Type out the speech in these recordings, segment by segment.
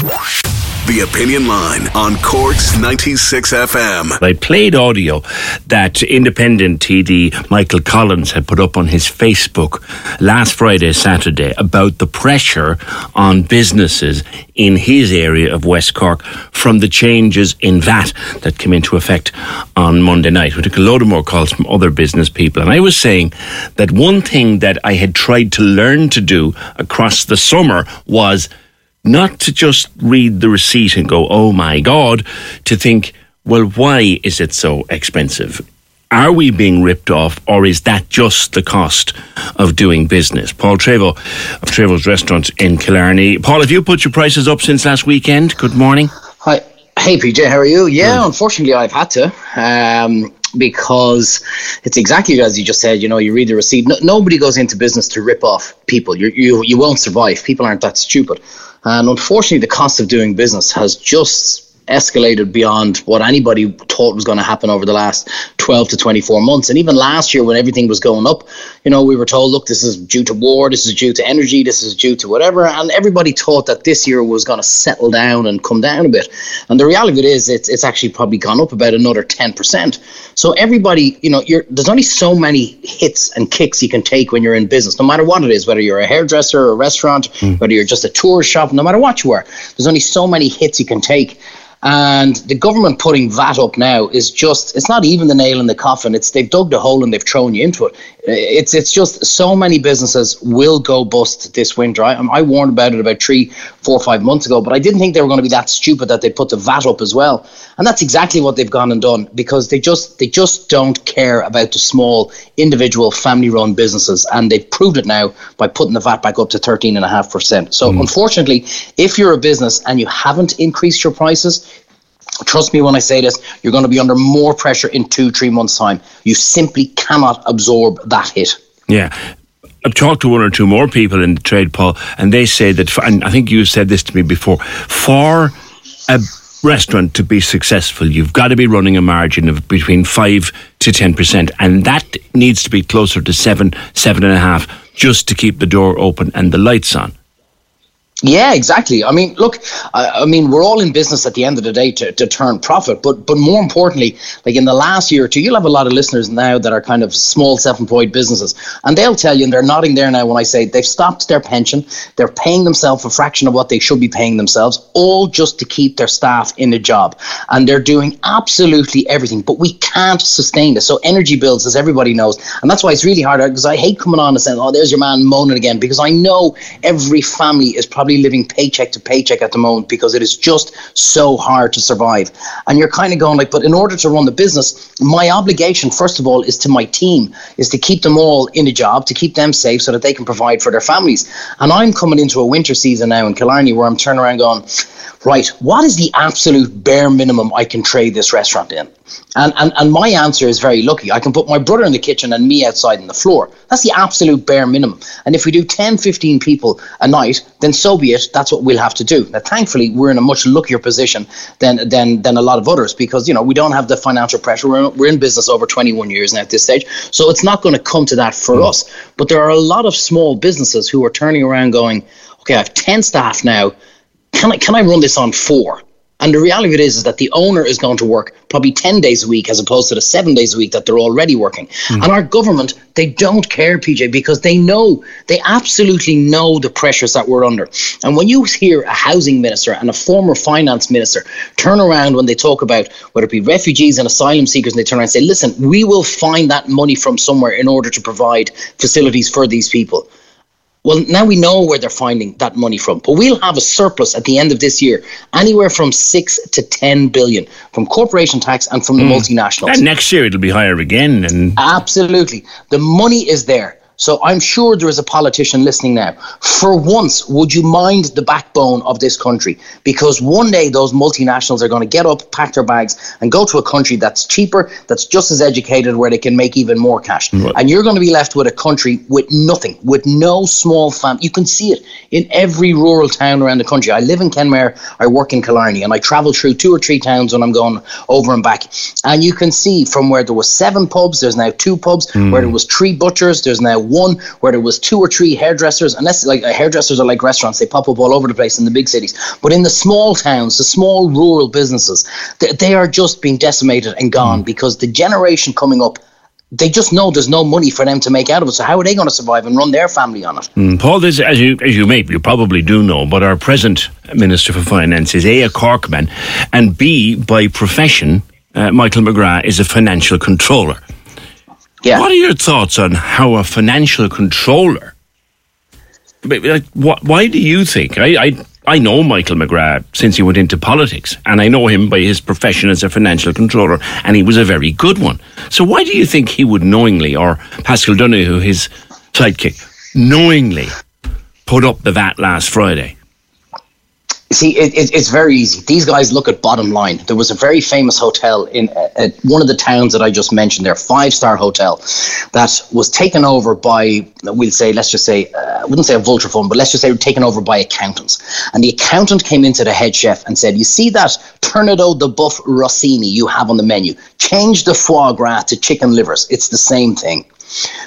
The Opinion Line on Cork's 96 FM. I played audio that independent TD Michael Collins had put up on his Facebook last Friday, Saturday about the pressure on businesses in his area of West Cork from the changes in VAT that came into effect on Monday night. We took a load of more calls from other business people. And I was saying that one thing that I had tried to learn to do across the summer was not to just read the receipt and go, oh my God, to think, well, why is it so expensive? Are we being ripped off, or is that just the cost of doing business? Paul Treyvaud of Treyvaud's Restaurant in Killarney. Paul, have you put your prices up since last weekend? Good morning. Hi. Hey, PJ, how are you? Yeah, Good. unfortunately, I've had to. Um, because it's exactly as you just said. You know, you read the receipt. No, nobody goes into business to rip off people. you you you won't survive. People aren't that stupid. And unfortunately, the cost of doing business has just escalated beyond what anybody thought was going to happen over the last 12 to 24 months. And even last year, when everything was going up, you know, we were told, look, this is due to war, this is due to energy, this is due to whatever. And everybody thought that this year was going to settle down and come down a bit. And the reality of it is, it's, it's actually probably gone up about another 10%. So everybody, you know, there's only so many hits and kicks you can take when you're in business, no matter what it is, whether you're a hairdresser or a restaurant, mm. whether you're just a tourist shop, no matter what you are, there's only so many hits you can take. And the government putting VAT up now is just, it's not even the nail in the coffin. It's they've dug the hole and they've thrown you into it. It's it's just so many businesses will go bust this winter. I, I warned about it about three, four, five months ago, but I didn't think they were going to be that stupid that they put the VAT up as well. And that's exactly what they've gone and done because they just they just don't care about the small individual family run businesses. And they've proved it now by putting the VAT back up to 13.5%. So mm. unfortunately, if you're a business and you haven't increased your prices, Trust me when I say this, you're going to be under more pressure in two, three months' time. You simply cannot absorb that hit. Yeah. I've talked to one or two more people in the trade, Paul, and they say that, and I think you said this to me before, for a restaurant to be successful, you've got to be running a margin of between 5 to 10%, and that needs to be closer to 7, 7.5 just to keep the door open and the lights on. Yeah, exactly. I mean, look, I, I, mean, we're all in business at the end of the day to, to turn profit, but but more importantly, like in the last year or two, you'll have a lot of listeners now that are kind of small self-employed businesses, and they'll tell you, and they're nodding there now when I say they've stopped their pension, they're paying themselves a fraction of what they should be paying themselves, all just to keep their staff in a job, and they're doing absolutely everything, but we can't sustain this. So energy bills, as everybody knows, and that's why it's really hard because I hate coming on and saying, "Oh, there's your man moaning again," because I know every family is probably probably living paycheck to paycheck at the moment because it is just so hard to survive. And you're kind of going like, but in order to run the business, my obligation, first of all, is to my team, is to keep them all in a job, to keep them safe so that they can provide for their families. And I'm coming into a winter season now in Killarney where I'm turning around going, right, what is the absolute bare minimum I can trade this restaurant in? And, and, and my answer is very lucky. I can put my brother in the kitchen and me outside on the floor. That's the absolute bare minimum. And if we do 10, 15 people a night, then so be it. That's what we'll have to do. Now, thankfully, we're in a much luckier position than, than, than a lot of others because, you know, we don't have the financial pressure. We're, we're in business over 21 years now at this stage. So it's not going to come to that for mm. us. But there are a lot of small businesses who are turning around going, okay, I have 10 staff now can I can I run this on four? And the reality of it is, is that the owner is going to work probably 10 days a week as opposed to the seven days a week that they're already working. Mm. And our government, they don't care, PJ, because they know, they absolutely know the pressures that we're under. And when you hear a housing minister and a former finance minister turn around when they talk about whether it be refugees and asylum seekers, and they turn around and say, listen, we will find that money from somewhere in order to provide facilities for these people. Well, now we know where they're finding that money from, but we'll have a surplus at the end of this year, anywhere from six to ten billion from corporation tax and from the mm. multinationals. And next year it'll be higher again. And absolutely, the money is there. So I'm sure there is a politician listening now. For once, would you mind the backbone of this country? Because one day those multinationals are going to get up, pack their bags, and go to a country that's cheaper, that's just as educated, where they can make even more cash. Right. And you're going to be left with a country with nothing, with no small family. You can see it in every rural town around the country. I live in Kenmare, I work in Killarney, and I travel through two or three towns when I'm going over and back. And you can see from where there was seven pubs, there's now two pubs. Mm. Where there was three butchers, there's now one where there was two or three hairdressers, unless like hairdressers are like restaurants, they pop up all over the place in the big cities. But in the small towns, the small rural businesses, they, they are just being decimated and gone mm. because the generation coming up they just know there's no money for them to make out of it. So how are they going to survive and run their family on it? Mm, Paul, this, as you as you may you probably do know, but our present Minister for Finance is A, a Corkman, and B, by profession, uh, Michael McGrath is a financial controller. Yeah. What are your thoughts on how a financial controller? Like, why do you think? I, I I know Michael McGrath since he went into politics, and I know him by his profession as a financial controller, and he was a very good one. So why do you think he would knowingly, or Paschal Donohoe, his sidekick, knowingly put up the VAT last Friday? See, it, it, it's very easy. These guys look at bottom line. There was a very famous hotel in uh, one of the towns that I just mentioned there, five star hotel, that was taken over by, we'll say, let's just say, uh, I wouldn't say a vulture fund, but let's just say taken over by accountants. And the accountant came into the head chef and said, You see that Tournedos de Boeuf Rossini you have on the menu? Change the foie gras to chicken livers. It's the same thing.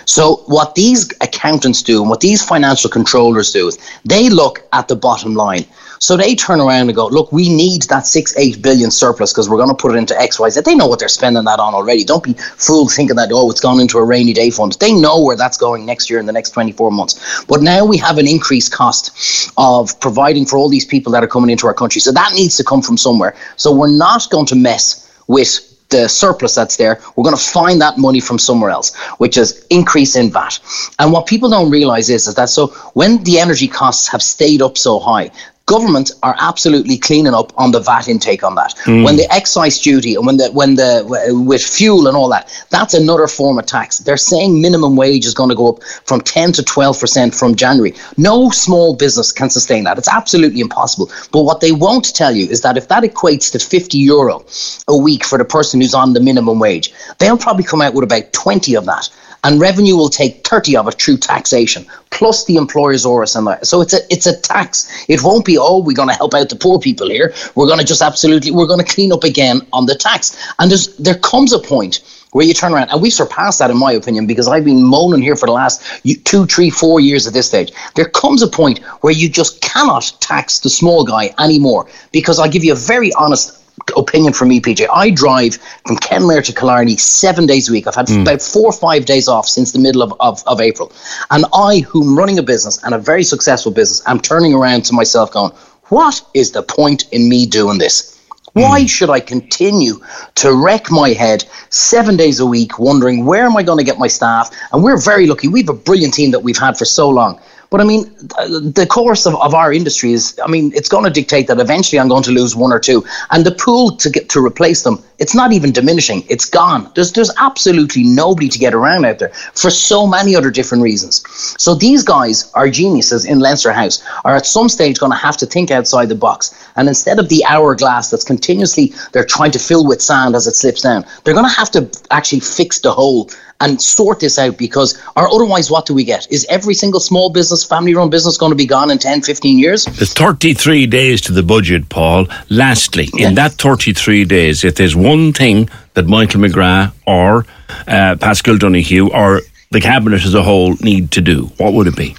So what these accountants do and what these financial controllers do is they look at the bottom line. So they turn around and go, look, we need that six, eight billion surplus because we're going to put it into X, Y, Z. They know what they're spending that on already. Don't be fooled thinking that, oh, it's gone into a rainy day fund. They know where that's going next year in the next 24 months. But now we have an increased cost of providing for all these people that are coming into our country. So that needs to come from somewhere. So we're not going to mess with the surplus that's there, we're going to find that money from somewhere else, which is increase in VAT. And what people don't realize is, is that so when the energy costs have stayed up so high, government are absolutely cleaning up on the VAT intake on that. Mm. When the excise duty and when the when the with fuel and all that, that's another form of tax. They're saying minimum wage is going to go up from 10 to 12 percent from January. No small business can sustain that. It's absolutely impossible. But what they won't tell you is that if that equates to 50 euro a week for the person who's on the minimum wage, they'll probably come out with about 20 of that and revenue will take 30 of it through taxation plus the employer's that. So it's a it's a tax. It won't be oh we're going to help out the poor people here. We're going to just absolutely we're going to clean up again on the tax. And there's there comes a point where you turn around and we've surpassed that in my opinion because I've been moaning here for the last two, three, four years at this stage. There comes a point where you just cannot tax the small guy anymore because I'll give you a very honest opinion from me, PJ. I drive from Kenmare to Killarney seven days a week. I've had mm. about four or five days off since the middle of, of, of April. And I, who'm running a business and a very successful business, I'm turning around to myself going, what is the point in me doing this? Why mm. should I continue to wreck my head seven days a week, wondering where am I going to get my staff? And we're very lucky. We have a brilliant team that we've had for so long. But I mean, the course of, of our industry is, I mean, it's going to dictate that eventually I'm going to lose one or two. And the pool to get to replace them, it's not even diminishing. It's gone. There's there's absolutely nobody to get around out there for so many other different reasons. So these guys are geniuses in Leinster House are at some stage going to have to think outside the box. And instead of the hourglass that's continuously they're trying to fill with sand as it slips down, they're going to have to actually fix the hole and sort this out because, or otherwise, what do we get? Is every single small business, family run business going to be gone in 10, 15 years? There's 33 days to the budget, Paul. Lastly, yeah. in that 33 days, if there's one thing that Michael McGrath or uh, Paschal Donohoe or the cabinet as a whole need to do, what would it be?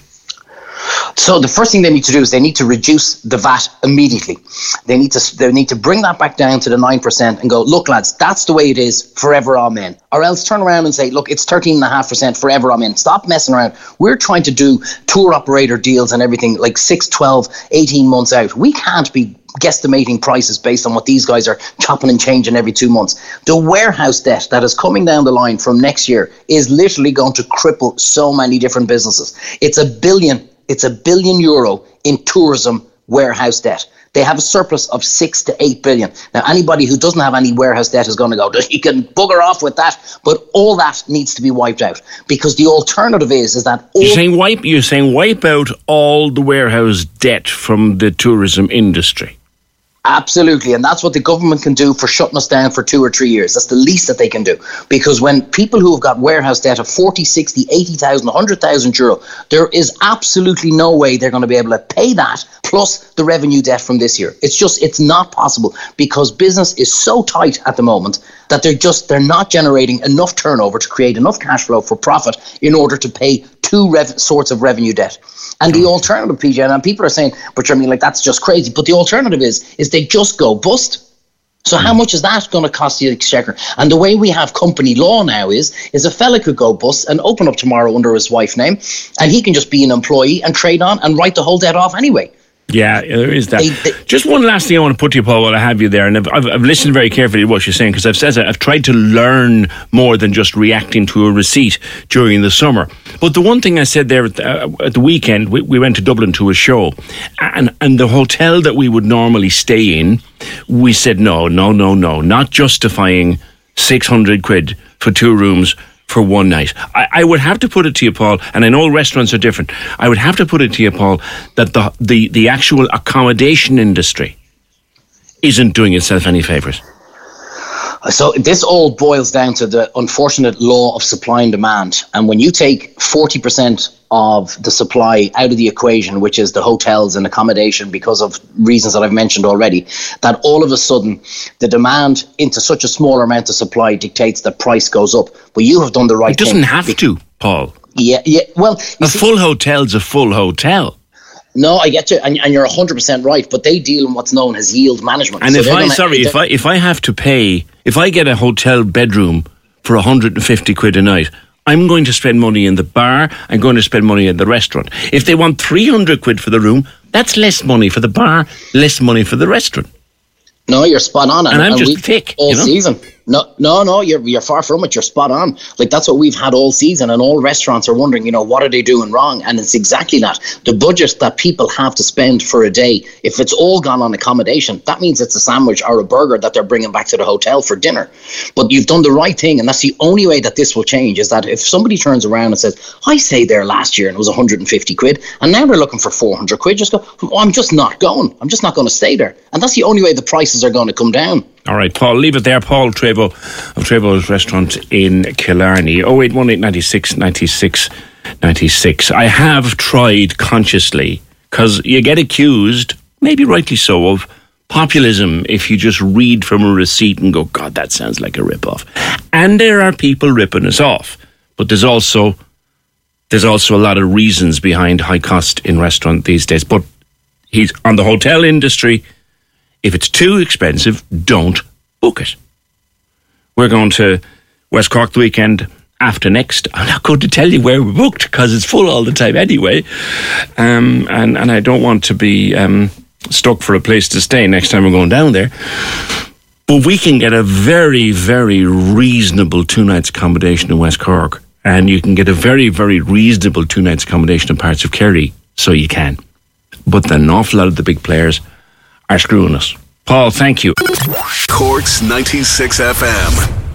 So the first thing they need to do is they need to reduce the VAT immediately. They need to they need to bring that back down to the nine percent and go, look, lads, that's the way it is forever. Amen. Or else turn around and say, look, it's thirteen and a half percent forever. Amen. Stop messing around. We're trying to do tour operator deals and everything like 6, 12, 18 months out. We can't be guesstimating prices based on what these guys are chopping and changing every two months. The warehouse debt that is coming down the line from next year is literally going to cripple so many different businesses. It's a billion it's a billion euro in tourism warehouse debt. They have a surplus of six to eight billion. Now, anybody who doesn't have any warehouse debt is going to go, you can bugger off with that. But all that needs to be wiped out because the alternative is is that you're saying wipe. You're saying wipe out all the warehouse debt from the tourism industry. Absolutely. And that's what the government can do for shutting us down for two or three years. That's the least that they can do. Because when people who have got warehouse debt of 40, 60, 80,000, 100,000 euro, there is absolutely no way they're going to be able to pay that plus the revenue debt from this year. It's just, it's not possible because business is so tight at the moment that they're just, they're not generating enough turnover to create enough cash flow for profit in order to pay two rev- sorts of revenue debt. And the alternative, PJ, and people are saying, but I mean, like that's just crazy. But the alternative is, is they just go bust. So how hmm. much is that going to cost the exchequer? And the way we have company law now is, is a fella could go bust and open up tomorrow under his wife's name, and he can just be an employee and trade on and write the whole debt off anyway. Yeah, there is that. They, they, Just one last thing I want to put to you, Paul, while I have you there, and I've, I've, I've listened very carefully to what you're saying because I've said I've tried to learn more than just reacting to a receipt during the summer. But the one thing I said there at the, uh, at the weekend, we, we, went to Dublin to a show, and and the hotel that we would normally stay in, we said no, no, no, no, not justifying six hundred quid for two rooms for one night. I, I, would have to put it to you, Paul, and I know restaurants are different. I would have to put it to you, Paul, that the the, the actual accommodation industry isn't doing itself any favours. So this all boils down to the unfortunate law of supply and demand. And when you take forty percent of the supply out of the equation, which is the hotels and accommodation, because of reasons that I've mentioned already, that all of a sudden the demand into such a small amount of supply dictates that price goes up. But you have done the right thing. It doesn't thing. have to, Paul. Yeah, yeah. Well, a see, full hotel's a full hotel. No, I get you, and, and you're hundred percent right. But they deal in what's known as yield management. And so if I, gonna, sorry, if I if I have to pay, if I get a hotel bedroom for 150 quid a night, I'm going to spend money in the bar. I'm going to spend money in the restaurant. If they want 300 quid for the room, that's less money for the bar, less money for the restaurant. No, you're spot on. And, and I'm and just thick. All you know? season. No, no, no, you're you're far from it. You're spot on. Like that's what we've had all season, and all restaurants are wondering, you know, what are they doing wrong? And it's exactly that. The budget that people have to spend for a day, if it's all gone on accommodation, that means it's a sandwich or a burger that they're bringing back to the hotel for dinner. But you've done the right thing, and that's the only way that this will change. Is that if somebody turns around and says, "I stayed there last year and it was 150 quid, and now they're looking for 400 quid," just go, oh, "I'm just not going. I'm just not going to stay there." And that's the only way the prices are going to come down. All right, Paul, leave it there. Paul Treyvaud of Treyvaud's Restaurant in Killarney. 0818 96 96 96. I have tried consciously because you get accused, maybe rightly so, of populism if you just read from a receipt and go, God, that sounds like a rip-off. And there are people ripping us off. But there's also there's also a lot of reasons behind high cost in restaurant these days. But he's on the hotel industry if it's too expensive, don't book it. We're going to West Cork the weekend after next. I'm not going to tell you where we're booked because it's full all the time anyway. Um, and, and I don't want to be um, stuck for a place to stay next time we're going down there. But we can get a very, very reasonable two nights accommodation in West Cork. And you can get a very, very reasonable two nights accommodation in parts of Kerry. So you can. But then an awful lot of the big players are screwing us. Paul, thank you. Corks 96 FM.